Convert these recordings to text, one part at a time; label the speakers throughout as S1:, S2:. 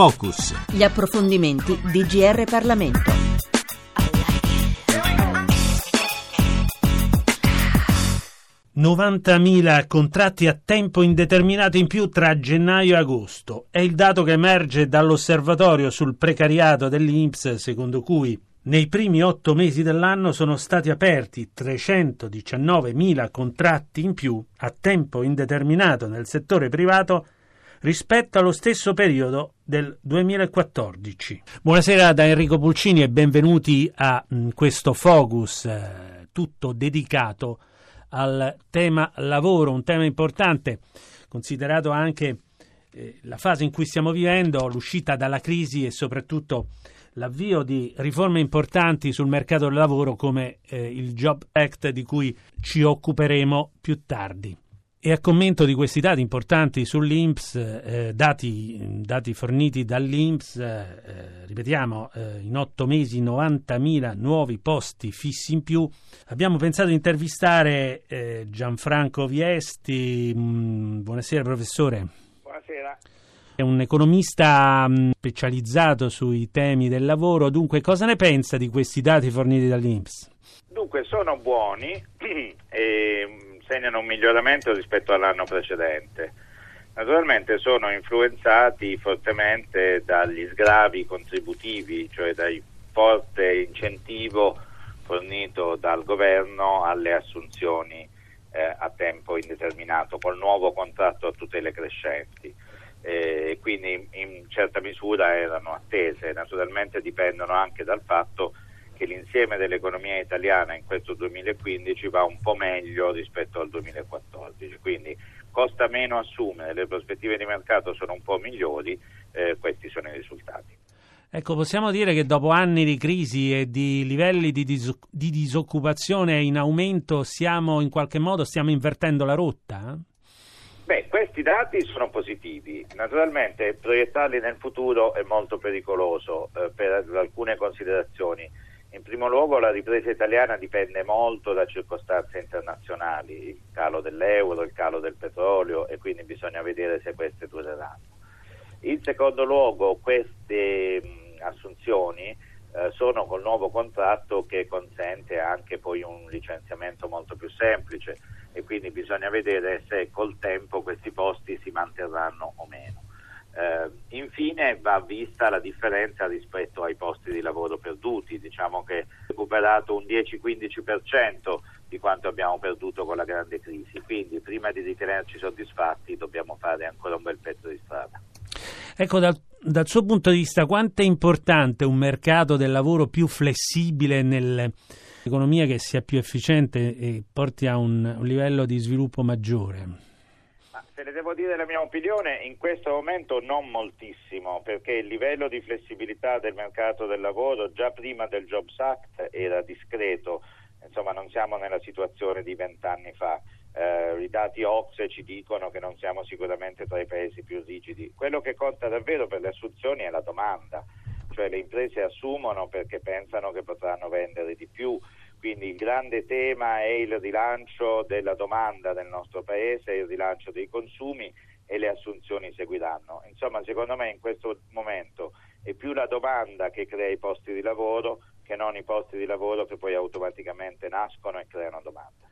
S1: Focus.
S2: Gli approfondimenti di GR Parlamento.
S3: ...90.000 contratti a tempo indeterminato in più tra gennaio e agosto. È il dato che emerge dall'osservatorio sul precariato dell'Inps, secondo cui nei primi otto mesi dell'anno sono stati aperti 319.000 contratti in più a tempo indeterminato nel settore privato rispetto allo stesso periodo del 2014. Buonasera da Enrico Pulcini e benvenuti a mm, questo focus eh, tutto dedicato al tema lavoro, un tema importante considerato anche eh, la fase in cui stiamo vivendo, l'uscita dalla crisi e soprattutto l'avvio di riforme importanti sul mercato del lavoro come eh, il Job Act di cui ci occuperemo più tardi. E a commento di questi dati importanti sull'Inps, eh, dati, dati, forniti dall'Inps, eh, ripetiamo, eh, in otto mesi 90.000 nuovi posti fissi in più, abbiamo pensato di intervistare eh, Gianfranco Viesti. Mm, buonasera professore.
S4: Buonasera.
S3: È un economista mm, specializzato sui temi del lavoro, dunque cosa ne pensa di questi dati forniti dall'Inps?
S4: Dunque sono buoni e segnano un miglioramento rispetto all'anno precedente. Naturalmente sono influenzati fortemente dagli sgravi contributivi, cioè dal forte incentivo fornito dal governo alle assunzioni eh, a tempo indeterminato col nuovo contratto a tutele crescenti. Eh, quindi in certa misura erano attese, naturalmente dipendono anche dal fatto che che l'insieme dell'economia italiana in questo 2015 va un po' meglio rispetto al 2014, quindi costa meno assumere, le prospettive di mercato sono un po' migliori, eh, questi sono i risultati.
S3: Ecco, possiamo dire che dopo anni di crisi e di livelli di, dis- di disoccupazione in aumento siamo in qualche modo stiamo invertendo la rotta?
S4: Beh, questi dati sono positivi, naturalmente proiettarli nel futuro è molto pericoloso eh, per alcune considerazioni. In primo luogo la ripresa italiana dipende molto da circostanze internazionali, il calo dell'euro, il calo del petrolio e quindi bisogna vedere se queste dureranno. In secondo luogo queste mh, assunzioni eh, sono col nuovo contratto che consente anche poi un licenziamento molto più semplice e quindi bisogna vedere se col tempo questi posti si manterranno o meno. Eh, infine va vista la differenza rispetto ai posti di lavoro perduti, diciamo che è recuperato un 10-15% di quanto abbiamo perduto con la grande crisi, quindi prima di ritenerci soddisfatti dobbiamo fare ancora un bel pezzo di strada.
S3: Ecco, dal, dal suo punto di vista quanto è importante un mercato del lavoro più flessibile nell'economia che sia più efficiente e porti a un, un livello di sviluppo maggiore?
S4: Se le devo dire la mia opinione, in questo momento non moltissimo, perché il livello di flessibilità del mercato del lavoro già prima del Jobs Act era discreto, insomma non siamo nella situazione di vent'anni fa. Eh, I dati OXE ci dicono che non siamo sicuramente tra i paesi più rigidi. Quello che conta davvero per le assunzioni è la domanda, cioè le imprese assumono perché pensano che potranno vendere di più quindi il grande tema è il rilancio della domanda nel nostro paese, il rilancio dei consumi e le assunzioni seguiranno. Insomma, secondo me in questo momento è più la domanda che crea i posti di lavoro che non i posti di lavoro che poi automaticamente nascono e creano domanda.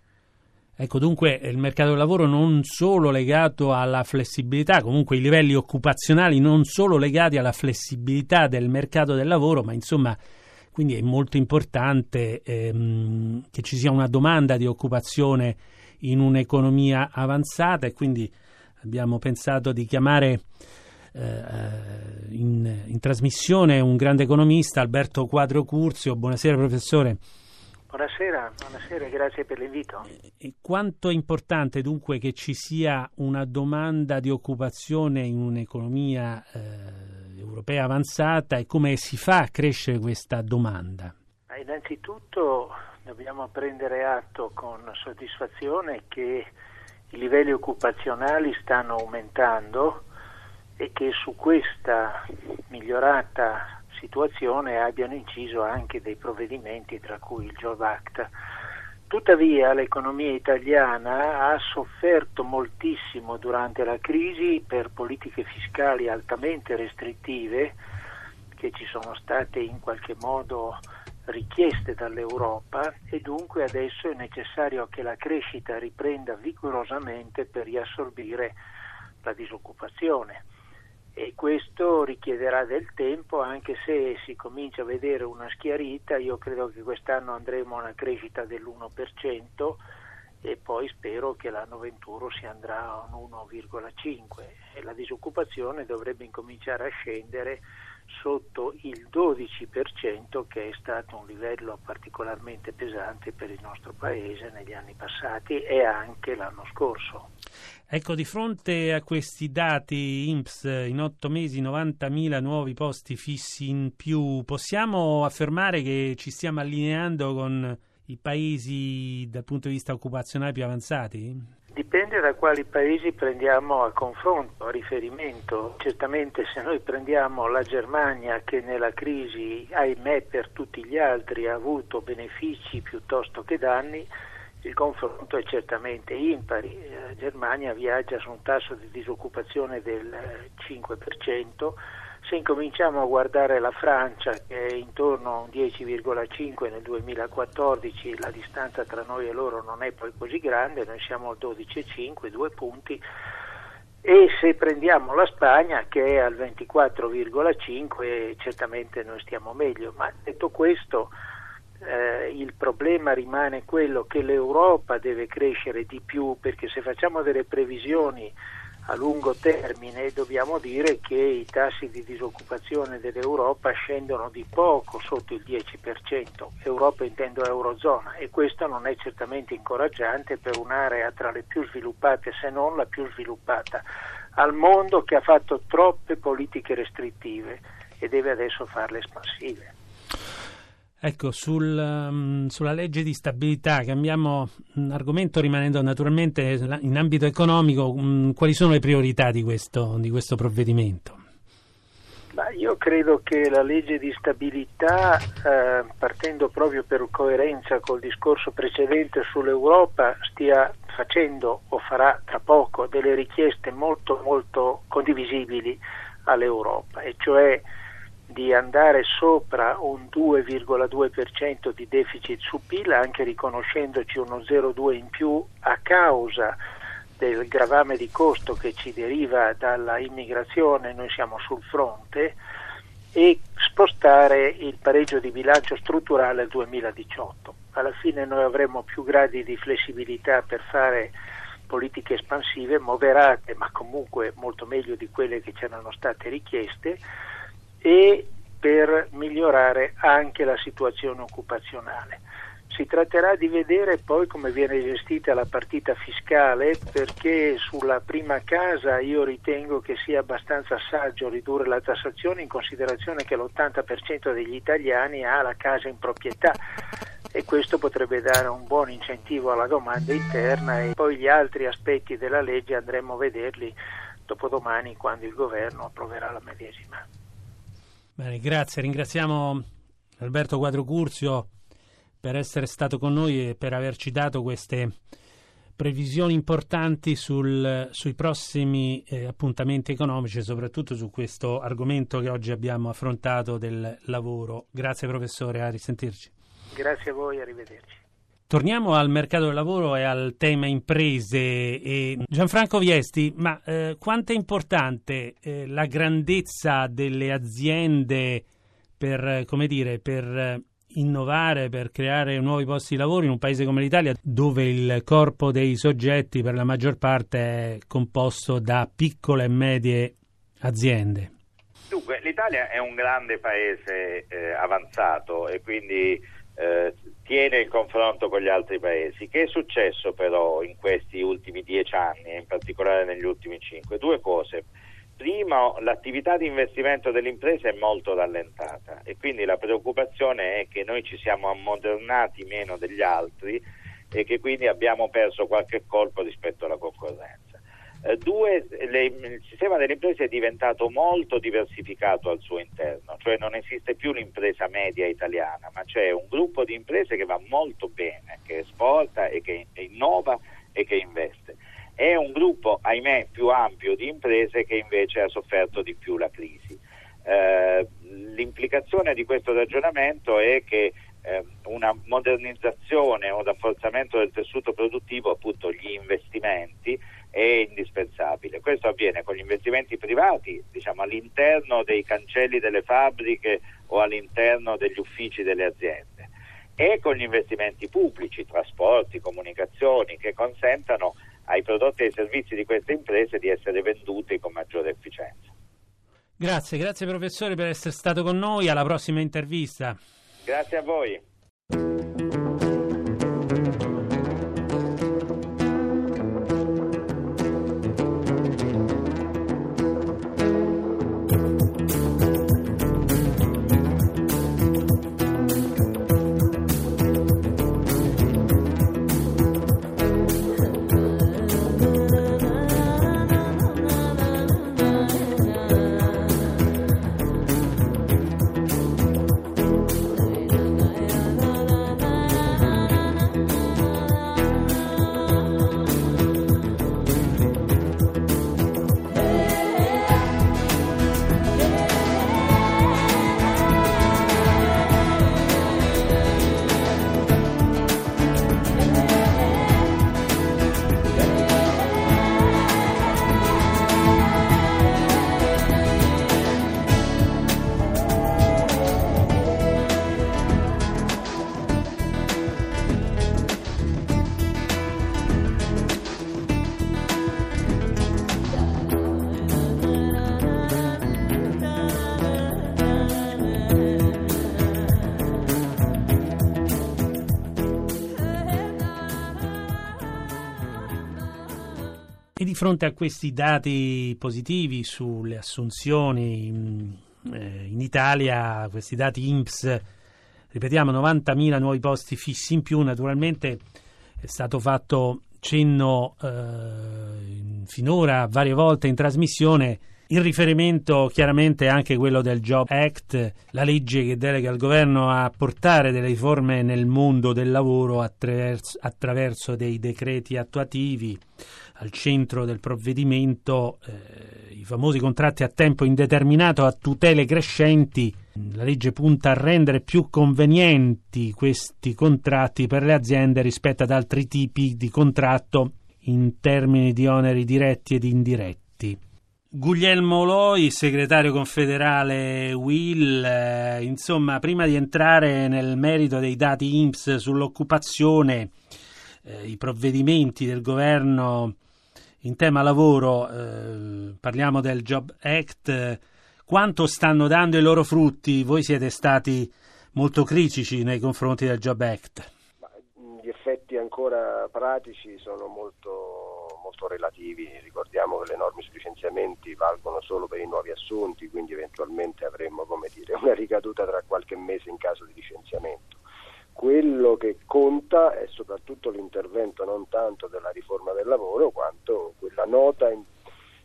S3: Ecco, dunque il mercato del lavoro non solo legato alla flessibilità, comunque i livelli occupazionali non solo legati alla flessibilità del mercato del lavoro, ma insomma quindi è molto importante ehm, che ci sia una domanda di occupazione in un'economia avanzata e quindi abbiamo pensato di chiamare eh, in, in, trasmissione un grande economista, Alberto Quadro Curzio. Buonasera professore.
S5: Buonasera, buonasera, grazie per l'invito.
S3: E quanto è importante dunque che ci sia una domanda di occupazione in un'economia eh, europea avanzata e come si fa a crescere questa domanda?
S5: Innanzitutto dobbiamo prendere atto con soddisfazione che i livelli occupazionali stanno aumentando e che su questa migliorata situazione abbiano inciso anche dei provvedimenti tra cui il Job Act Tuttavia l'economia italiana ha sofferto moltissimo durante la crisi per politiche fiscali altamente restrittive che ci sono state in qualche modo richieste dall'Europa e dunque adesso è necessario che la crescita riprenda vigorosamente per riassorbire la disoccupazione e questo richiederà del tempo anche se si comincia a vedere una schiarita, io credo che quest'anno andremo a una crescita dell'1% e poi spero che l'anno 21 si andrà a un 1,5 e la disoccupazione dovrebbe incominciare a scendere sotto il 12% che è stato un livello particolarmente pesante per il nostro paese negli anni passati e anche l'anno scorso.
S3: Ecco, di fronte a questi dati INPS, in otto mesi 90.000 nuovi posti fissi in più, possiamo affermare che ci stiamo allineando con i paesi dal punto di vista occupazionale più avanzati?
S5: Dipende da quali paesi prendiamo a confronto, a riferimento. Certamente se noi prendiamo la Germania che nella crisi, ahimè per tutti gli altri, ha avuto benefici piuttosto che danni, il confronto è certamente impari. La eh, Germania viaggia su un tasso di disoccupazione del 5%, se incominciamo a guardare la Francia che è intorno a un 10,5 nel 2014, la distanza tra noi e loro non è poi così grande, noi siamo al 12,5, due punti, e se prendiamo la Spagna che è al 24,5 certamente noi stiamo meglio, ma detto questo eh, il problema rimane quello che l'Europa deve crescere di più perché se facciamo delle previsioni a lungo termine dobbiamo dire che i tassi di disoccupazione dell'Europa scendono di poco sotto il 10%, Europa intendo Eurozona e questo non è certamente incoraggiante per un'area tra le più sviluppate se non la più sviluppata al mondo che ha fatto troppe politiche restrittive e deve adesso farle espansive.
S3: Ecco, sul, um, sulla legge di stabilità cambiamo un argomento rimanendo naturalmente in ambito economico. Um, quali sono le priorità di questo, di questo provvedimento?
S5: Ma io credo che la legge di stabilità, eh, partendo proprio per coerenza col discorso precedente sull'Europa, stia facendo o farà tra poco delle richieste molto molto condivisibili all'Europa, e cioè di andare sopra un 2,2% di deficit su PIL, anche riconoscendoci uno 0,2 in più a causa del gravame di costo che ci deriva dalla immigrazione, noi siamo sul fronte, e spostare il pareggio di bilancio strutturale al 2018. Alla fine noi avremo più gradi di flessibilità per fare politiche espansive moderate, ma comunque molto meglio di quelle che ci erano state richieste e per migliorare anche la situazione occupazionale. Si tratterà di vedere poi come viene gestita la partita fiscale perché sulla prima casa io ritengo che sia abbastanza saggio ridurre la tassazione in considerazione che l'80% degli italiani ha la casa in proprietà e questo potrebbe dare un buon incentivo alla domanda interna e poi gli altri aspetti della legge andremo a vederli dopodomani quando il governo approverà la medesima.
S3: Bene, grazie, ringraziamo Alberto Quadrocurzio per essere stato con noi e per averci dato queste previsioni importanti sul, sui prossimi eh, appuntamenti economici e soprattutto su questo argomento che oggi abbiamo affrontato del lavoro. Grazie professore, a risentirci.
S5: Grazie a voi, arrivederci.
S3: Torniamo al mercato del lavoro e al tema imprese. E Gianfranco Viesti, ma eh, quanto è importante eh, la grandezza delle aziende per, come dire, per eh, innovare, per creare nuovi posti di lavoro in un paese come l'Italia, dove il corpo dei soggetti per la maggior parte è composto da piccole e medie aziende?
S4: Dunque, l'Italia è un grande paese eh, avanzato e quindi eh, tiene il confronto con gli altri paesi. Che è successo però in questi ultimi dieci anni in particolare negli ultimi cinque? Due cose. Primo, l'attività di investimento delle imprese è molto rallentata e quindi la preoccupazione è che noi ci siamo ammodernati meno degli altri e che quindi abbiamo perso qualche colpo rispetto alla concorrenza. Eh, due, le, il sistema delle imprese è diventato molto diversificato al suo interno, cioè non esiste più l'impresa media italiana, ma c'è un gruppo di imprese che va molto bene, che esporta e che innova e che investe. È un gruppo, ahimè, più ampio di imprese che invece ha sofferto di più la crisi. Eh, l'implicazione di questo ragionamento è che eh, una modernizzazione o un rafforzamento del tessuto produttivo, appunto gli investimenti, è indispensabile. Questo avviene con gli investimenti privati, diciamo all'interno dei cancelli delle fabbriche o all'interno degli uffici delle aziende e con gli investimenti pubblici, trasporti, comunicazioni che consentano ai prodotti e ai servizi di queste imprese di essere venduti con maggiore efficienza.
S3: Grazie, grazie professore per essere stato con noi, alla prossima intervista.
S4: Grazie a voi.
S3: Fronte a questi dati positivi sulle assunzioni mm, eh, in Italia, questi dati INPS, ripetiamo 90.000 nuovi posti fissi in più, naturalmente è stato fatto cenno eh, finora varie volte in trasmissione il riferimento chiaramente anche quello del Job Act, la legge che delega il governo a portare delle riforme nel mondo del lavoro attraverso, attraverso dei decreti attuativi. Al centro del provvedimento eh, i famosi contratti a tempo indeterminato a tutele crescenti. La legge punta a rendere più convenienti questi contratti per le aziende rispetto ad altri tipi di contratto in termini di oneri diretti ed indiretti. Guglielmo Loi, segretario confederale Will, eh, insomma, prima di entrare nel merito dei dati INPS sull'occupazione, eh, i provvedimenti del governo in tema lavoro, eh, parliamo del Job Act, quanto stanno dando i loro frutti? Voi siete stati molto critici nei confronti del Job Act.
S1: Gli effetti ancora pratici sono molto molto relativi, ricordiamo che le norme sui licenziamenti valgono solo per i nuovi assunti, quindi eventualmente avremmo dire, una ricaduta tra qualche mese in caso di licenziamento. Quello che conta è soprattutto l'intervento non tanto della riforma del lavoro quanto nota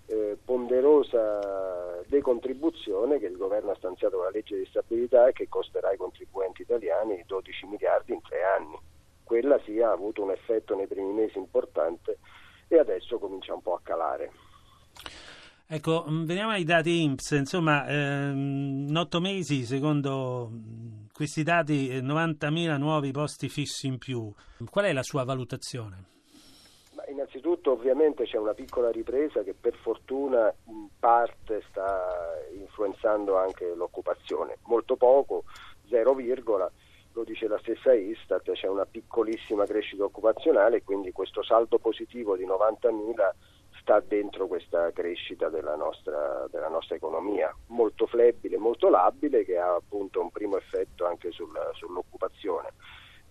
S1: eh, ponderosa decontribuzione che il governo ha stanziato con la legge di stabilità e che costerà ai contribuenti italiani 12 miliardi in tre anni. Quella sì ha avuto un effetto nei primi mesi importante e adesso comincia un po' a calare.
S3: Ecco, mm, veniamo ai dati INPS, insomma, ehm, in otto mesi, secondo mm, questi dati, 90.000 nuovi posti fissi in più. Qual è la sua valutazione?
S1: Innanzitutto ovviamente c'è una piccola ripresa che per fortuna in parte sta influenzando anche l'occupazione, molto poco, 0, lo dice la stessa Istat, c'è una piccolissima crescita occupazionale quindi questo saldo positivo di 90.000 sta dentro questa crescita della nostra, della nostra economia, molto flebile, molto labile, che ha appunto un primo effetto anche sul, sull'occupazione.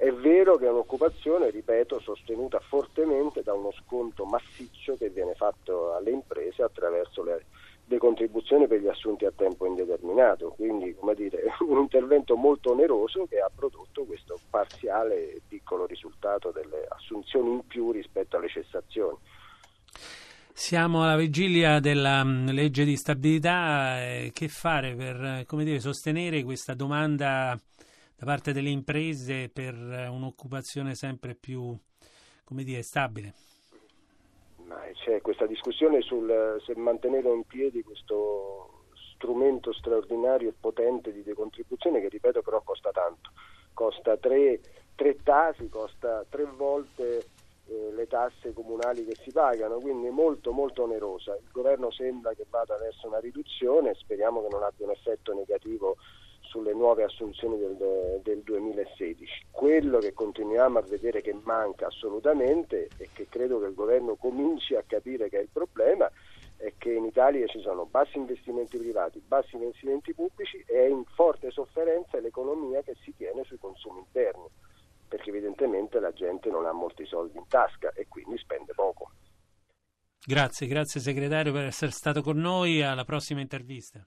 S1: È vero che è un'occupazione, ripeto, sostenuta fortemente da uno sconto massiccio che viene fatto alle imprese attraverso le decontribuzione per gli assunti a tempo indeterminato, quindi come dire, un intervento molto oneroso che ha prodotto questo parziale e piccolo risultato delle assunzioni in più rispetto alle cessazioni.
S3: Siamo alla vigilia della mm, legge di stabilità, eh, che fare per come dire, sostenere questa domanda da parte delle imprese per un'occupazione sempre più come dire, stabile?
S1: Ma c'è questa discussione sul se mantenere in piedi questo strumento straordinario e potente di decontribuzione che ripeto però costa tanto, costa tre, tre tasi, costa tre volte eh, le tasse comunali che si pagano, quindi molto molto onerosa. Il governo sembra che vada verso una riduzione, speriamo che non abbia un effetto negativo sulle nuove assunzioni del, del 2016. Quello che continuiamo a vedere che manca assolutamente e che credo che il governo cominci a capire che è il problema è che in Italia ci sono bassi investimenti privati, bassi investimenti pubblici e è in forte sofferenza l'economia che si tiene sui consumi interni, perché evidentemente la gente non ha molti soldi in tasca e quindi spende poco.
S3: Grazie, grazie segretario per essere stato con noi, alla prossima intervista.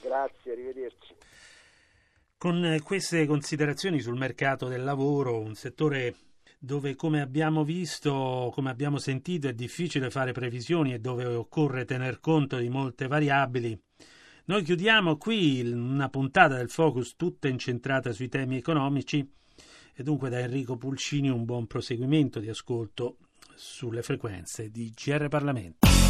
S1: Grazie, arrivederci.
S3: Con eh, queste considerazioni sul mercato del lavoro, un settore dove come abbiamo visto, come abbiamo sentito, è difficile fare previsioni e dove occorre tener conto di molte variabili, noi chiudiamo qui una puntata del Focus tutta incentrata sui temi economici e dunque da Enrico Pulcini un buon proseguimento di ascolto sulle frequenze di GR Parlamento.